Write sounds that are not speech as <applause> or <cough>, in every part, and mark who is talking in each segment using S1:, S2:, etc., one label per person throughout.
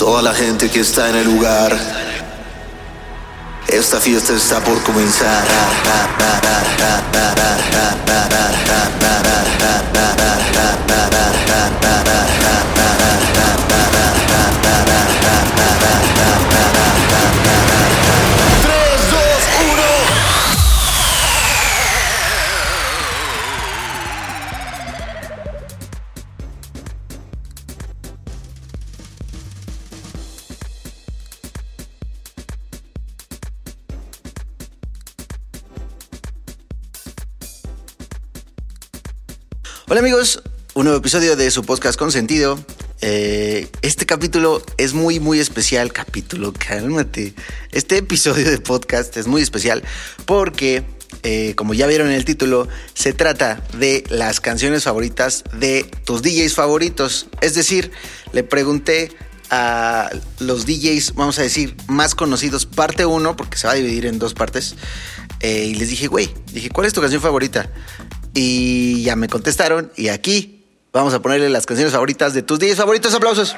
S1: Toda la gente que está en el lugar. Esta fiesta está por comenzar.
S2: Hola amigos, un nuevo episodio de su podcast con sentido. Eh, este capítulo es muy, muy especial. Capítulo, cálmate. Este episodio de podcast es muy especial porque, eh, como ya vieron en el título, se trata de las canciones favoritas de tus DJs favoritos. Es decir, le pregunté a los DJs, vamos a decir, más conocidos, parte 1, porque se va a dividir en dos partes. eh, y les dije, güey, dije, ¿cuál es tu canción favorita? Y ya me contestaron. Y aquí vamos a ponerle las canciones favoritas de tus 10 favoritos. Aplausos.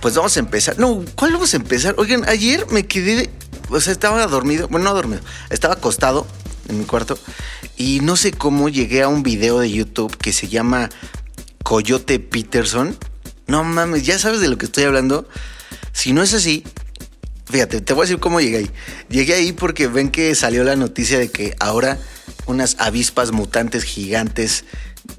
S2: Pues vamos a empezar. No, ¿cuál vamos a empezar? Oigan, ayer me quedé. O sea, estaba dormido. Bueno, no dormido. Estaba acostado en mi cuarto. Y no sé cómo llegué a un video de YouTube que se llama Coyote Peterson. No mames, ya sabes de lo que estoy hablando. Si no es así, Fíjate, te voy a decir cómo llegué ahí. Llegué ahí porque ven que salió la noticia de que ahora unas avispas mutantes gigantes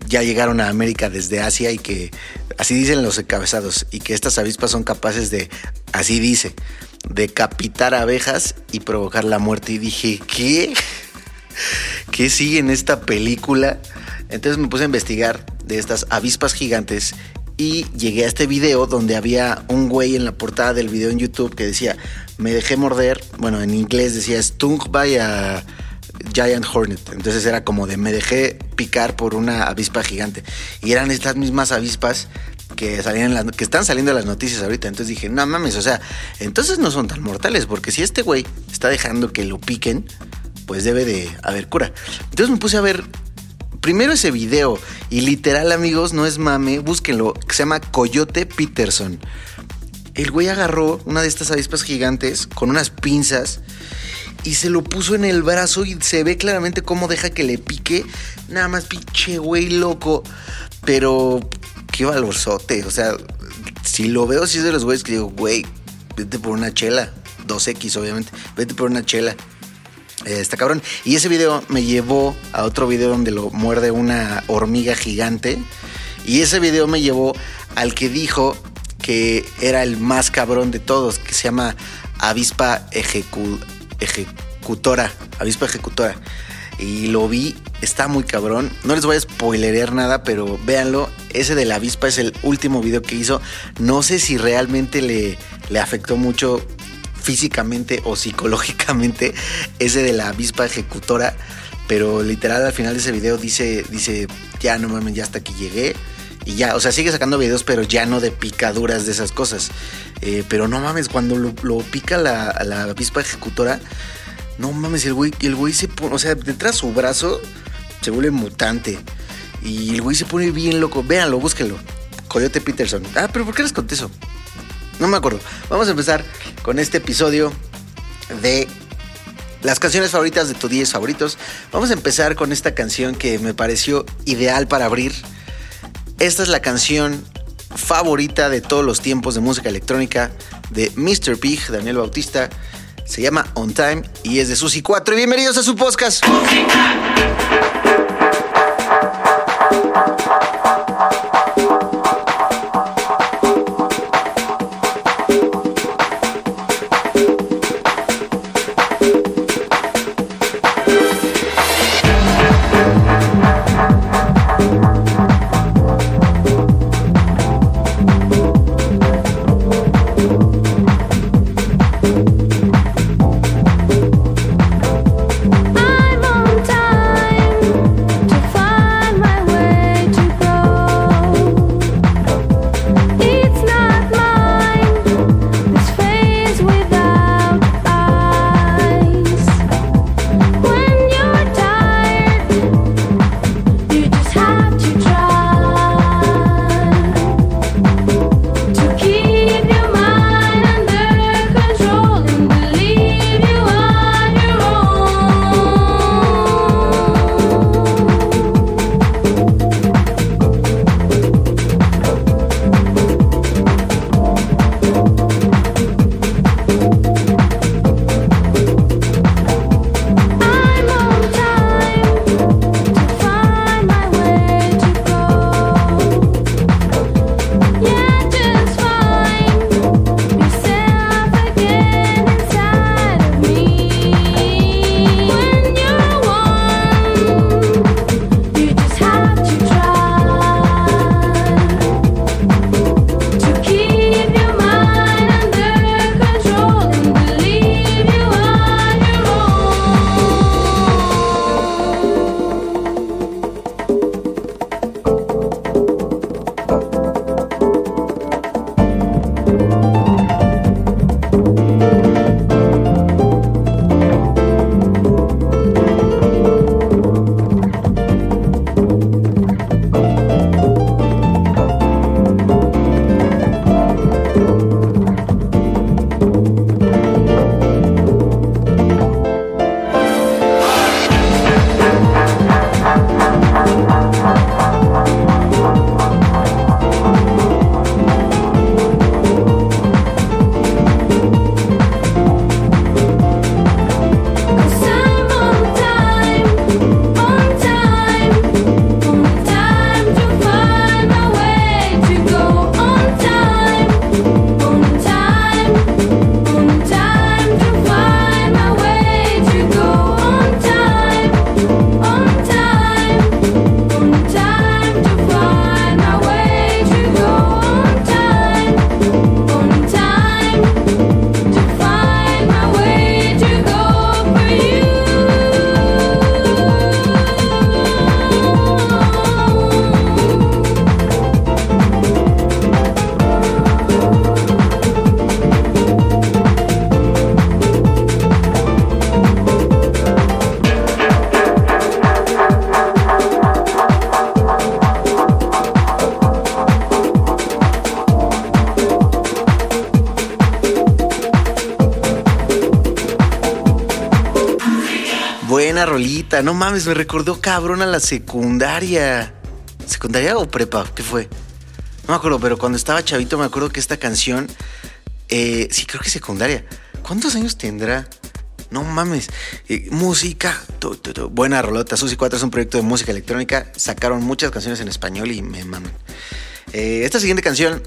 S2: ya llegaron a América desde Asia y que así dicen los encabezados y que estas avispas son capaces de, así dice, decapitar abejas y provocar la muerte. Y dije, ¿qué? <laughs> ¿Qué sigue en esta película? Entonces me puse a investigar de estas avispas gigantes y llegué a este video donde había un güey en la portada del video en YouTube que decía, me dejé morder, bueno, en inglés decía stung by a giant hornet. Entonces era como de me dejé picar por una avispa gigante. Y eran estas mismas avispas que salían que están saliendo en las noticias ahorita. Entonces dije, no mames, o sea, entonces no son tan mortales, porque si este güey está dejando que lo piquen, pues debe de haber cura. Entonces me puse a ver primero ese video y literal amigos, no es mame, búsquenlo, que se llama Coyote Peterson. El güey agarró una de estas avispas gigantes con unas pinzas y se lo puso en el brazo y se ve claramente cómo deja que le pique. Nada más pinche güey loco. Pero qué valorzote. O sea, si lo veo, si es de los güeyes que digo, güey, vete por una chela. 2X, obviamente. Vete por una chela. Está cabrón. Y ese video me llevó a otro video donde lo muerde una hormiga gigante. Y ese video me llevó al que que era el más cabrón de todos, que se llama Avispa Ejecu- Ejecutora. Avispa Ejecutora. Y lo vi, está muy cabrón. No les voy a spoilerear nada, pero véanlo. Ese de la avispa es el último video que hizo. No sé si realmente le, le afectó mucho físicamente o psicológicamente ese de la avispa ejecutora. Pero literal al final de ese video dice, dice, ya no mames, ya hasta aquí llegué. Y ya, o sea, sigue sacando videos, pero ya no de picaduras de esas cosas. Eh, pero no mames, cuando lo, pica la, la avispa ejecutora, no mames, el güey, el güey se pone, o sea, detrás de su brazo se vuelve mutante. Y el güey se pone bien loco. Véanlo, búsquenlo. Coyote Peterson. Ah, pero ¿por qué les conté eso? No me acuerdo. Vamos a empezar con este episodio de las canciones favoritas de tus 10 favoritos. Vamos a empezar con esta canción que me pareció ideal para abrir. Esta es la canción favorita de todos los tiempos de música electrónica de Mr. Pig, Daniel Bautista. Se llama On Time y es de Susi 4. Y bienvenidos a su podcast.
S3: I'm
S4: Rolita. No mames, me recordó cabrón a la secundaria. ¿Secundaria o prepa? ¿Qué fue? No me acuerdo, pero cuando estaba chavito me acuerdo que esta canción. eh, sí, creo que secundaria. ¿Cuántos años tendrá? No mames. Eh, música. tu, tu, tu. Buena rolota. Susi 4 es un proyecto de música electrónica. Sacaron muchas canciones en español y me maman. Eh, esta siguiente canción.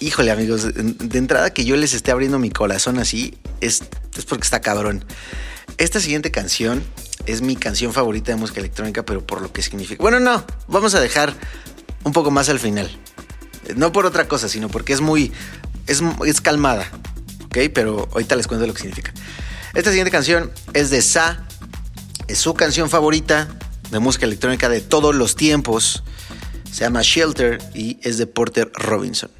S4: Híjole, amigos. De, de entrada que yo les esté abriendo mi corazón así. Es, es porque está cabrón. Esta siguiente canción es mi canción favorita de música electrónica, pero por lo que significa. Bueno, no. Vamos a dejar un poco más al final. No por otra cosa, sino porque es muy. Es, es calmada. ¿Ok? Pero ahorita les cuento lo que significa. Esta siguiente canción es de Sa. Es su canción favorita de música electrónica de todos los tiempos. Se llama Shelter y es de Porter Robinson.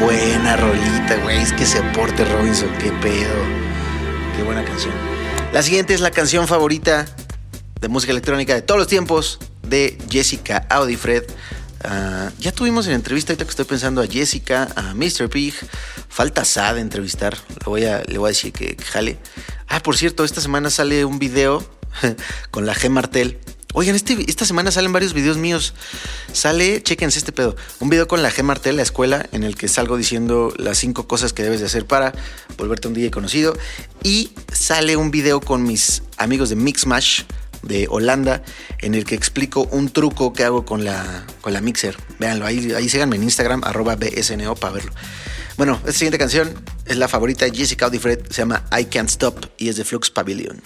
S4: Buena rolita, güey. Es que se aporte Robinson. Qué pedo. Qué buena canción. La siguiente es la canción favorita de música electrónica de todos los tiempos de Jessica Audifred. Ah, ya tuvimos en entrevista, ahorita que estoy pensando, a Jessica, a Mr. Pig. Falta Sad entrevistar. Le voy a, le voy a decir que, que jale. Ah, por cierto, esta semana sale un video <laughs> con la G Martel
S2: Oigan, este, esta semana salen varios videos míos. Sale, chéquense este pedo, un video con la G Martel, la escuela, en el que salgo diciendo las cinco cosas que debes de hacer para volverte un DJ conocido. Y sale un video con mis amigos de Mixmash de Holanda, en el que explico un truco que hago con la, con la mixer. Véanlo, ahí, ahí síganme en Instagram, arroba BSNO para verlo. Bueno, esta siguiente canción es la favorita de Jessica Audifred, se llama I Can't Stop y es de Flux Pavilion.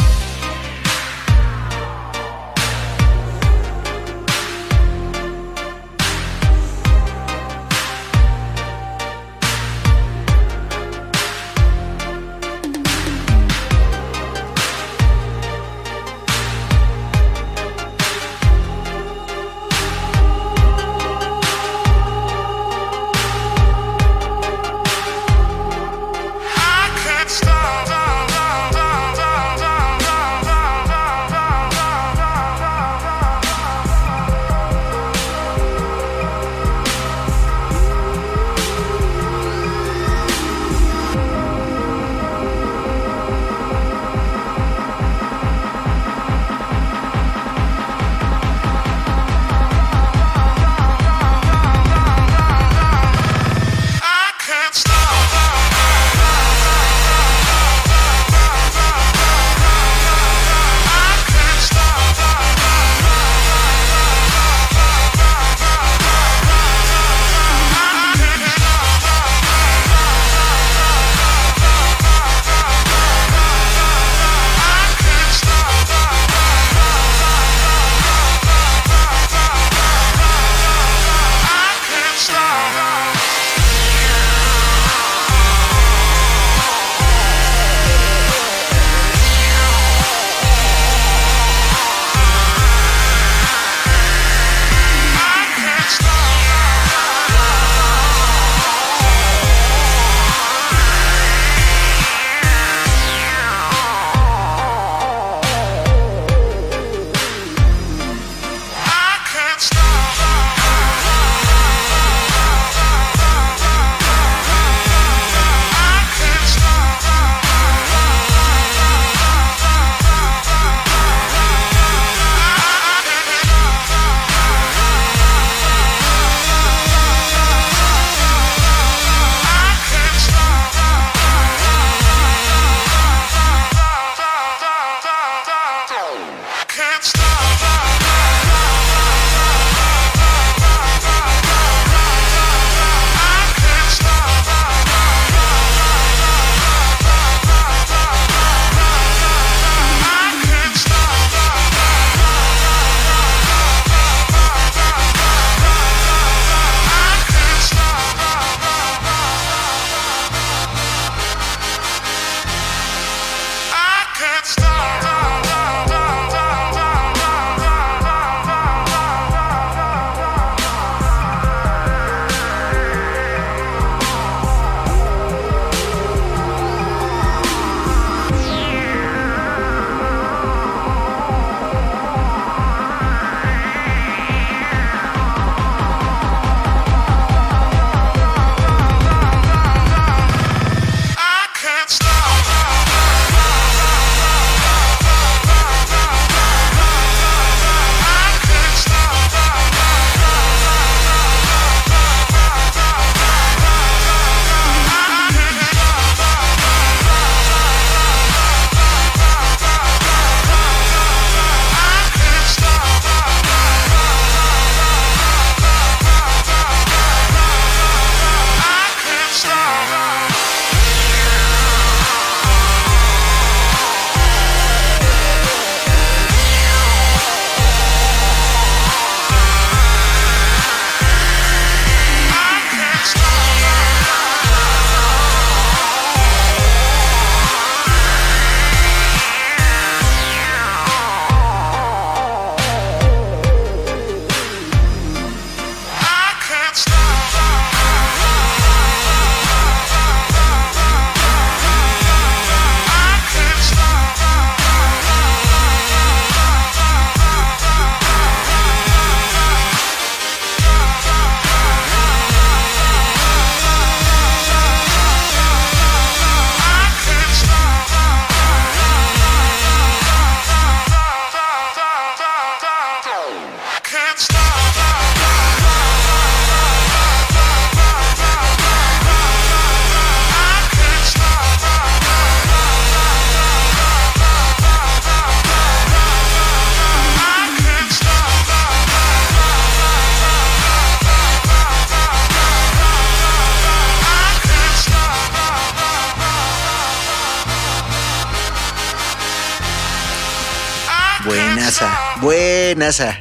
S2: Buenaza.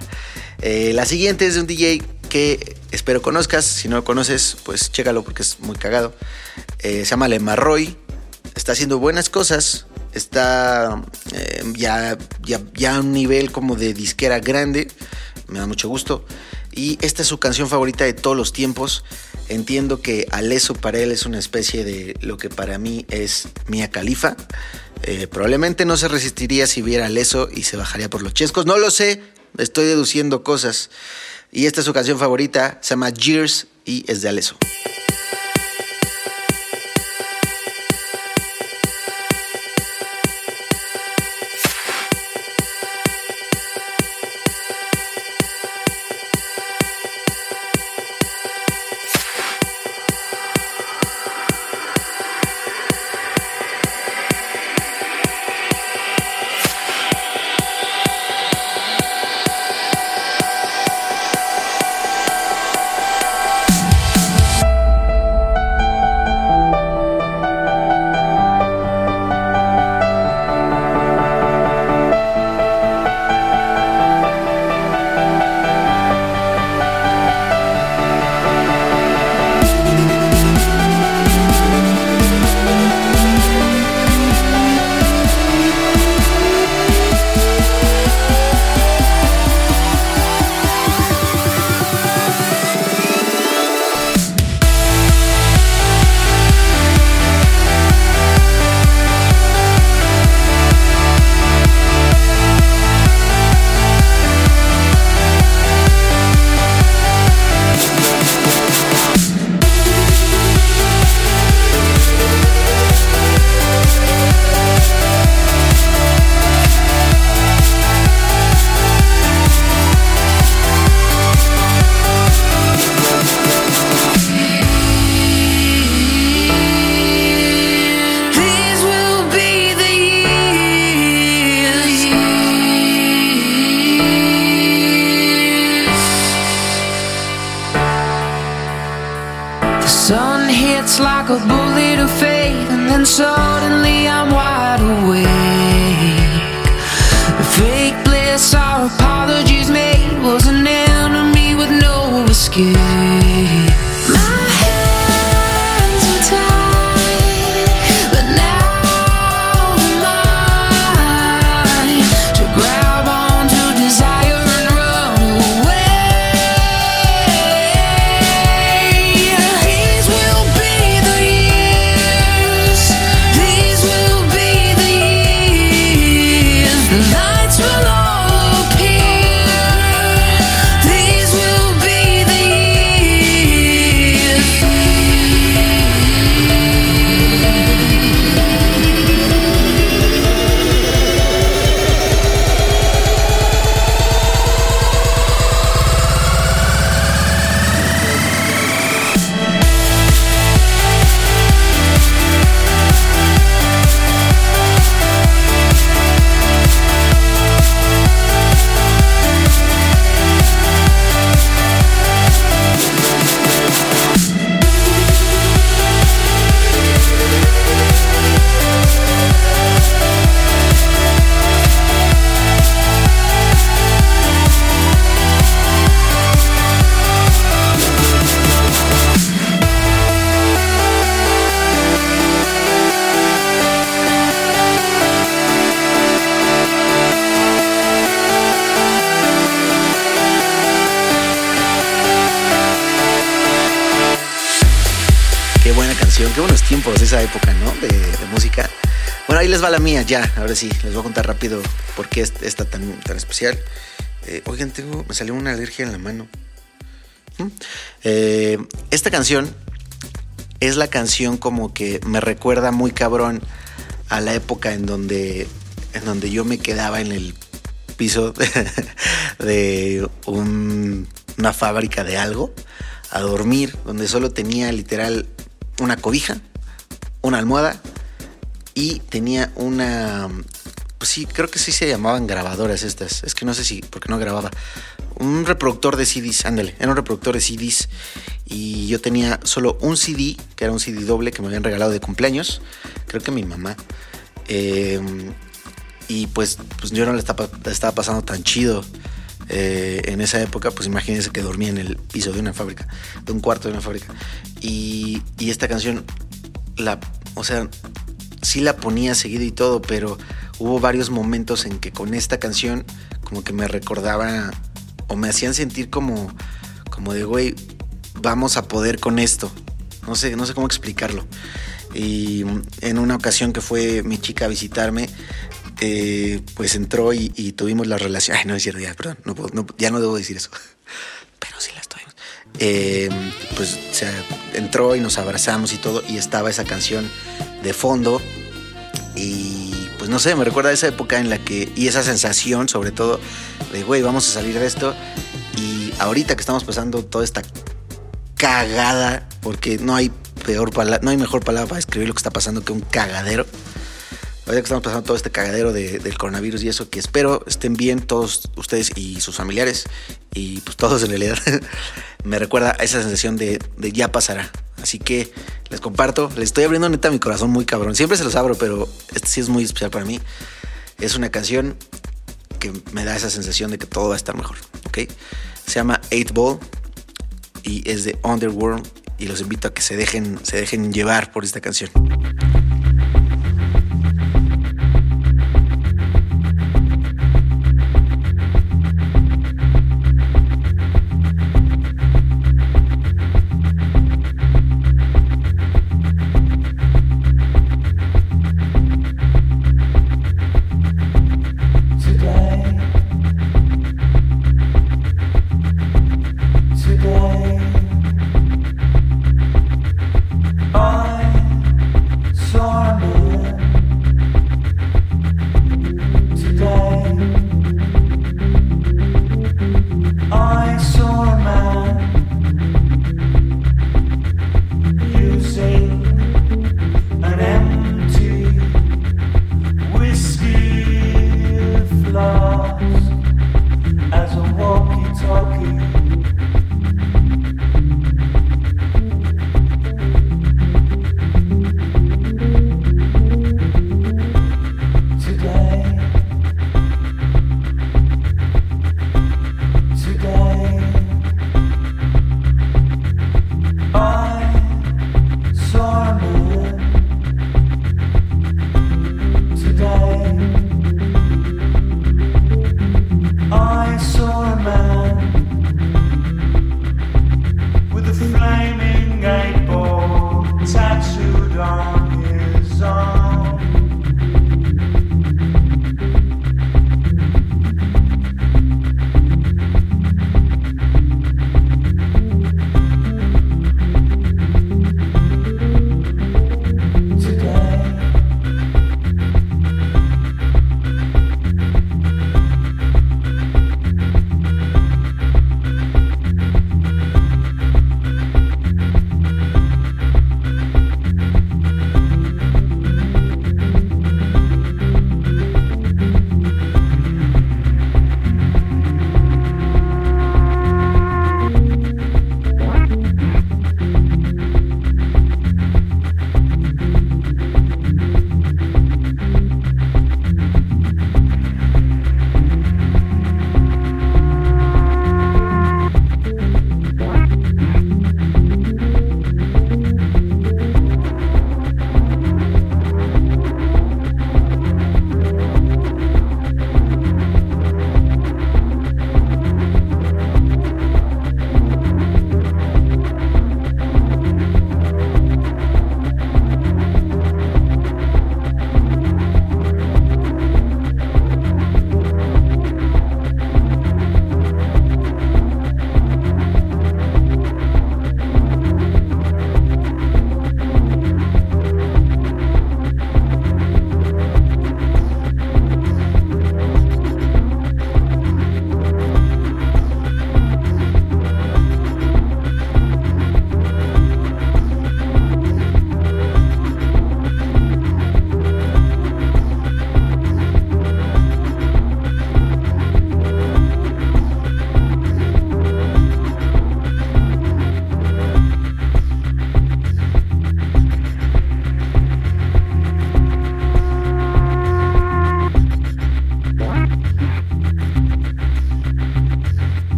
S2: Eh, la siguiente es de un DJ que espero conozcas. Si no lo conoces, pues chécalo porque es muy cagado. Eh, se llama Lemarroy. Está haciendo buenas cosas. Está eh, ya, ya, ya a un nivel como de disquera grande. Me da mucho gusto. Y esta es su canción favorita de todos los tiempos. Entiendo que Aleso para él es una especie de lo que para mí es Mia Califa. Eh, probablemente no se resistiría si viera Aleso y se bajaría por los chescos. No lo sé, estoy deduciendo cosas. Y esta es su canción favorita, se llama Years y es de Aleso. Mía, ya. Ahora sí, les voy a contar rápido por qué es esta tan, tan especial. Eh, oigan, tengo, me salió una alergia en la mano. ¿Mm? Eh, esta canción es la canción como que me recuerda muy cabrón a la época en donde, en donde yo me quedaba en el piso <laughs> de, un- una fábrica de algo a dormir, donde solo tenía literal una cobija, una almohada y tenía una... Pues sí, creo que sí se llamaban grabadoras estas. Es que no sé si, porque no grababa. Un reproductor de CDs, ándale, era un reproductor de CDs. Y yo tenía solo un CD, que era un CD doble que me habían regalado de cumpleaños. Creo que mi mamá. Eh, y pues, pues yo no le estaba pasando tan chido eh, en esa época, pues imagínense que dormía en el piso de una fábrica, de un cuarto de una fábrica. Y, y esta canción, la, o sea, sí la ponía seguido y todo, pero hubo varios momentos en que con esta canción como que me recordaba o me hacían sentir como, como de, güey, vamos a poder con esto. No sé, no sé cómo explicarlo. Y en una ocasión que fue mi chica a visitarme, eh, pues entró y, tuvimos la relación. Ay, no es cierto, ya, perdón, no- ya no debo decir eso. <laughs> Pero sí las tuvimos. Eh, pues o sea, entró y nos abrazamos y todo, y estaba esa canción de fondo. Y pues no sé, me recuerda esa época en la que, y esa sensación sobre todo, de güey, vamos a salir de esto. Y ahorita que estamos pasando toda esta cagada, porque no hay peor palabra, no hay mejor palabra para describir lo que está pasando que un cagadero. Ahorita que estamos pasando todo este cagadero de- del coronavirus y eso, que espero estén bien todos ustedes y sus familiares, y pues todos en realidad, <laughs> me recuerda esa sensación de ya pasará. Así que les comparto, les estoy abriendo neta mi corazón muy cabrón. Siempre se los abro, pero este sí es muy especial para mí. Es una canción que me da esa sensación de que todo va a estar mejor, ¿ok? Se llama 8 Ball y es de Underworld y los invito a que se dejen, se dejen llevar por esta canción.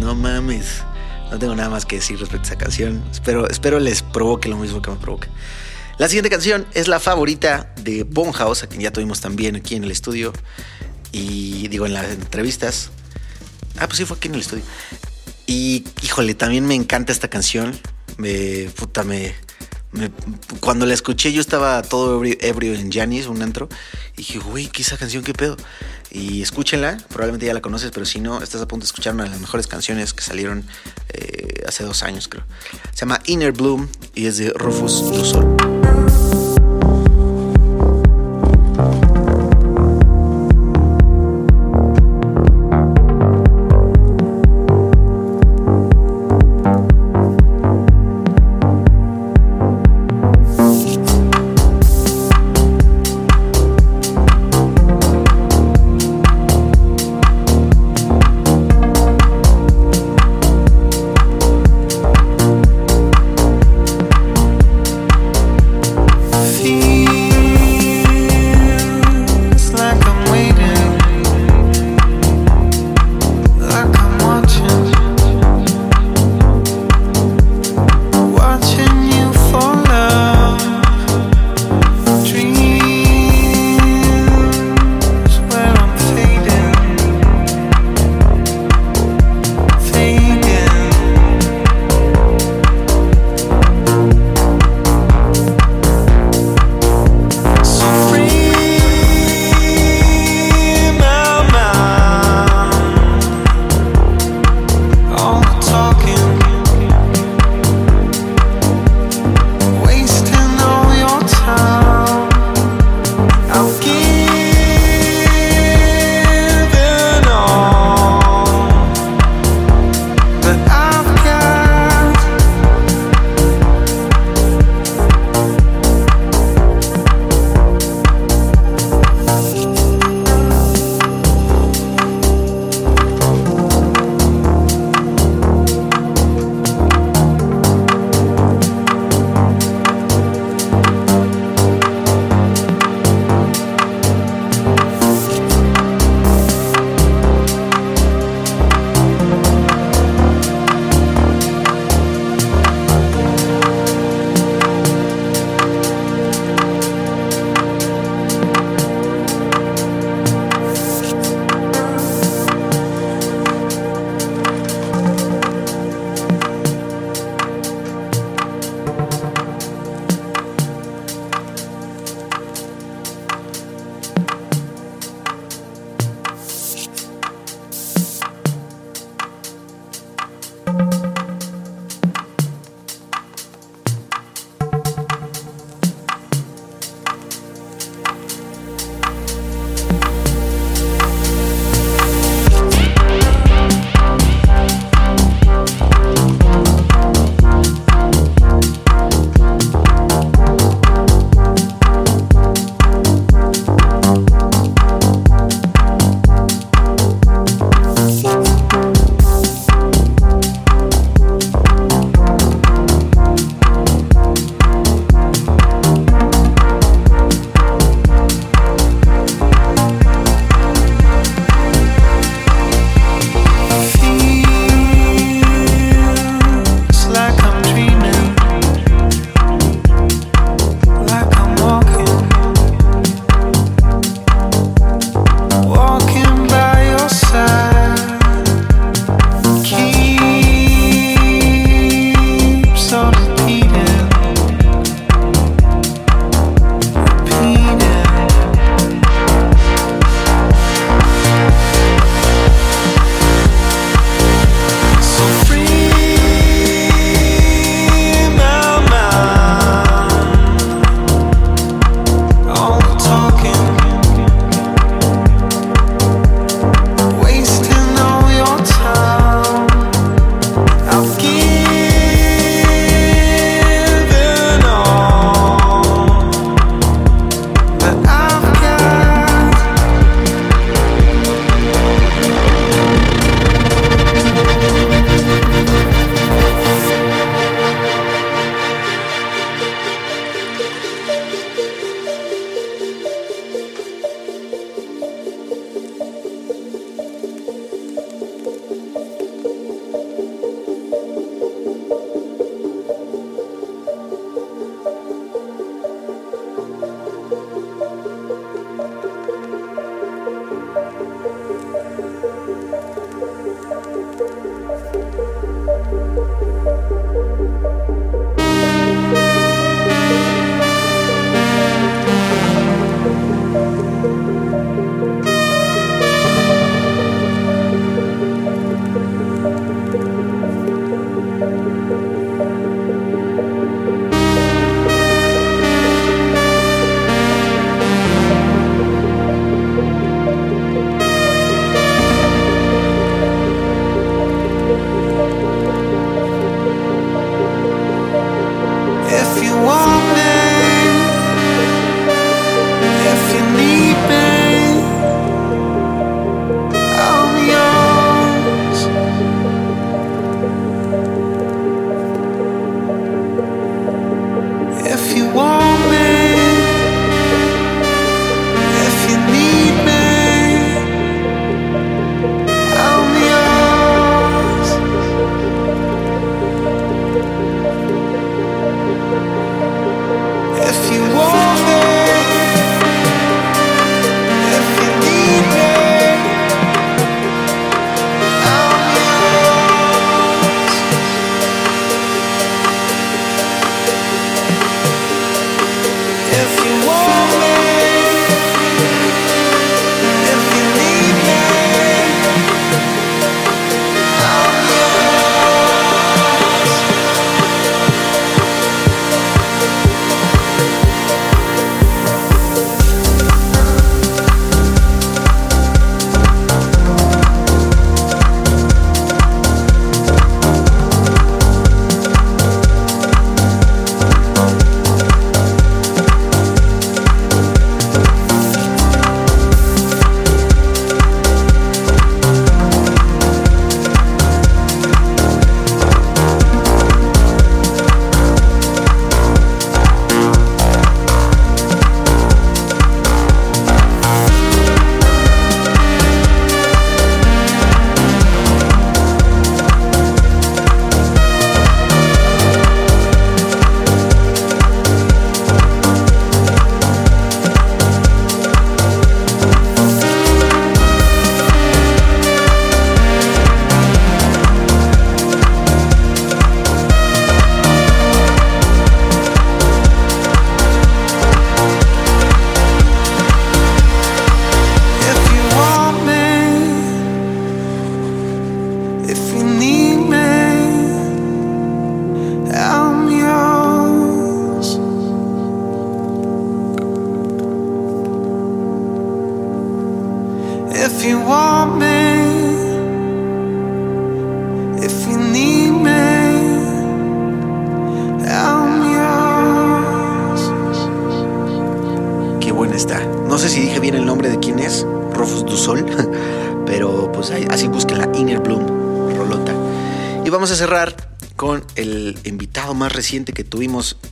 S2: No mames, no tengo nada más que decir respecto a esa canción. Espero, espero les provoque lo mismo que me provoca. La siguiente canción es la favorita de Bonhouse, a quien ya tuvimos también aquí en el estudio. Y digo, en las entrevistas. Ah, pues sí, fue aquí en el estudio. Y híjole, también me encanta esta canción. Me, puta, me, cuando la escuché, yo estaba todo ebrio, en Janis, un antro. Y dije, güey, ¿qué es esa canción? ¿Qué pedo? Y escúchenla, probablemente ya la conoces, pero si no, estás a punto de escuchar una de las mejores canciones que salieron eh, hace dos años, creo. Se llama Inner Bloom y es de Rufus Dusol.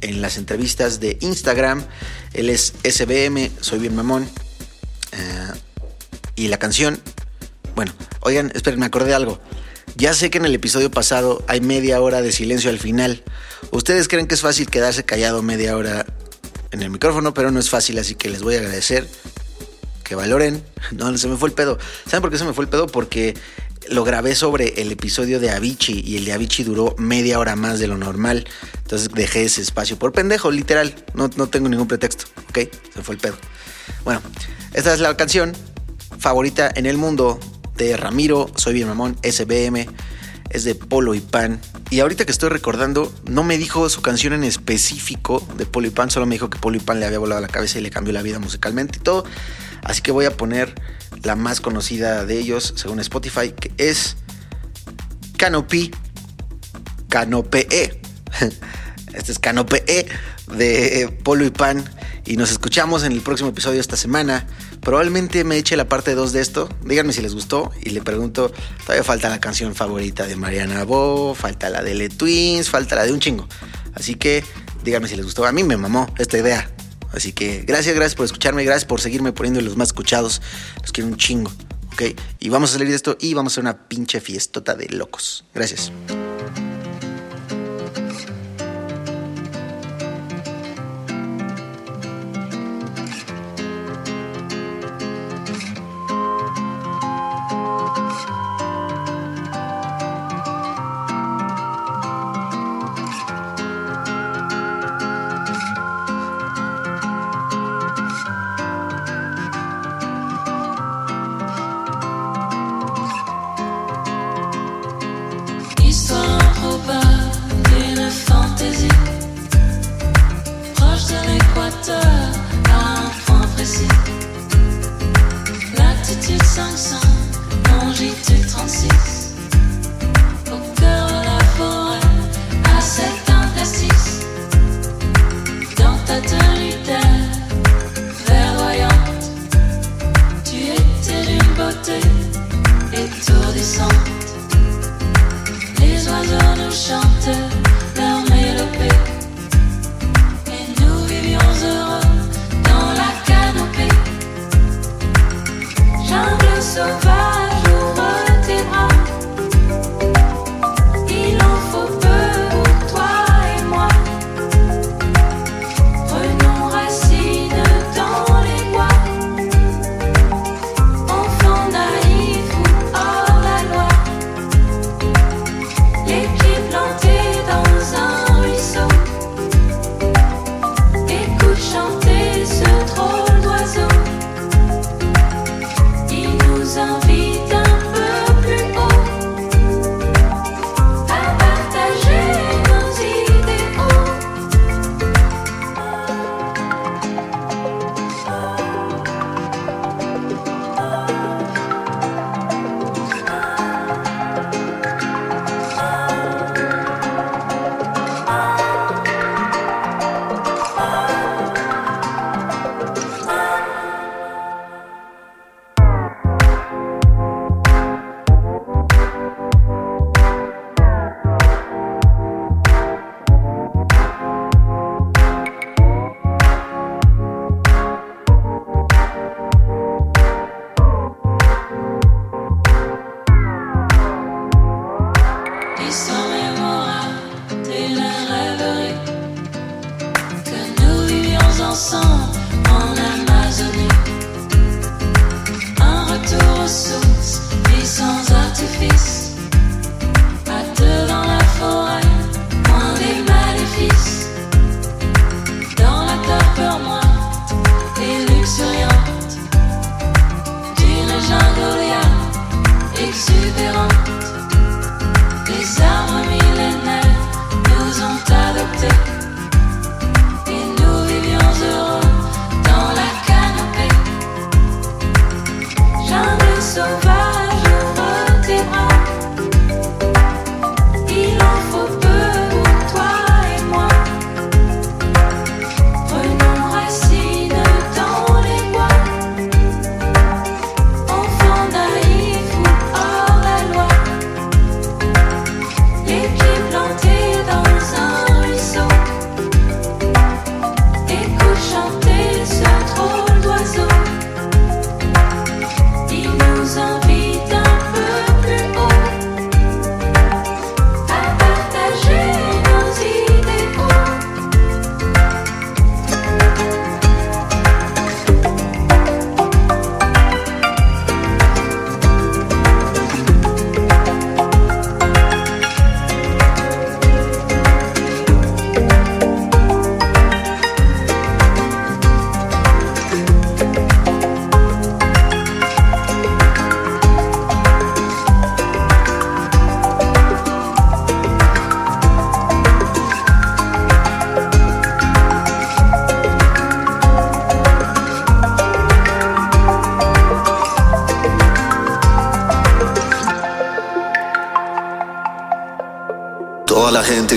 S2: En las entrevistas de Instagram. Él es SBM, soy bien mamón. Eh, y la canción, bueno, oigan, esperen, me acordé de algo. Ya sé que en el episodio pasado hay media hora de silencio al final. Ustedes creen que es fácil quedarse callado media hora en el micrófono, pero no es fácil, así que les voy a agradecer que valoren. <laughs> No, se me fue el pedo. ¿Saben por qué se me fue el pedo? Porque lo grabé sobre el episodio de Avicii y el de Avicii duró media hora más de lo normal. Entonces dejé ese espacio por pendejo, literal. No, no tengo ningún pretexto, ¿ok? Se fue el pedo. Bueno, esta es la canción favorita en el mundo de Ramiro, Soy Bien Mamón, SBM. Es de Polo y Pan. Y ahorita que estoy recordando, no me dijo su canción en específico de Polo y Pan, solo me dijo que Polo y Pan le había volado la cabeza y le cambió la vida musicalmente y todo. Así que voy a poner la más conocida de ellos, según Spotify, que es Canopy. Canopé. <laughs> Este es Canopé de Polo y Pan. Y nos escuchamos en el próximo episodio esta semana. Probablemente me eche la parte 2 de esto. Díganme si les gustó. Y le pregunto, todavía falta la canción favorita de Mariana Bo, falta la de Le Twins, falta la de un chingo. Así que díganme si les gustó. A mí me mamó esta idea. Así que gracias, gracias por escucharme, gracias por seguirme poniendo los más escuchados. Los quiero un chingo. ¿Ok? Y vamos a salir de esto y vamos a hacer una pinche fiestota de locos. Gracias.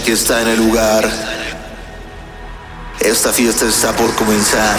S2: que está en el lugar. Esta fiesta está por comenzar.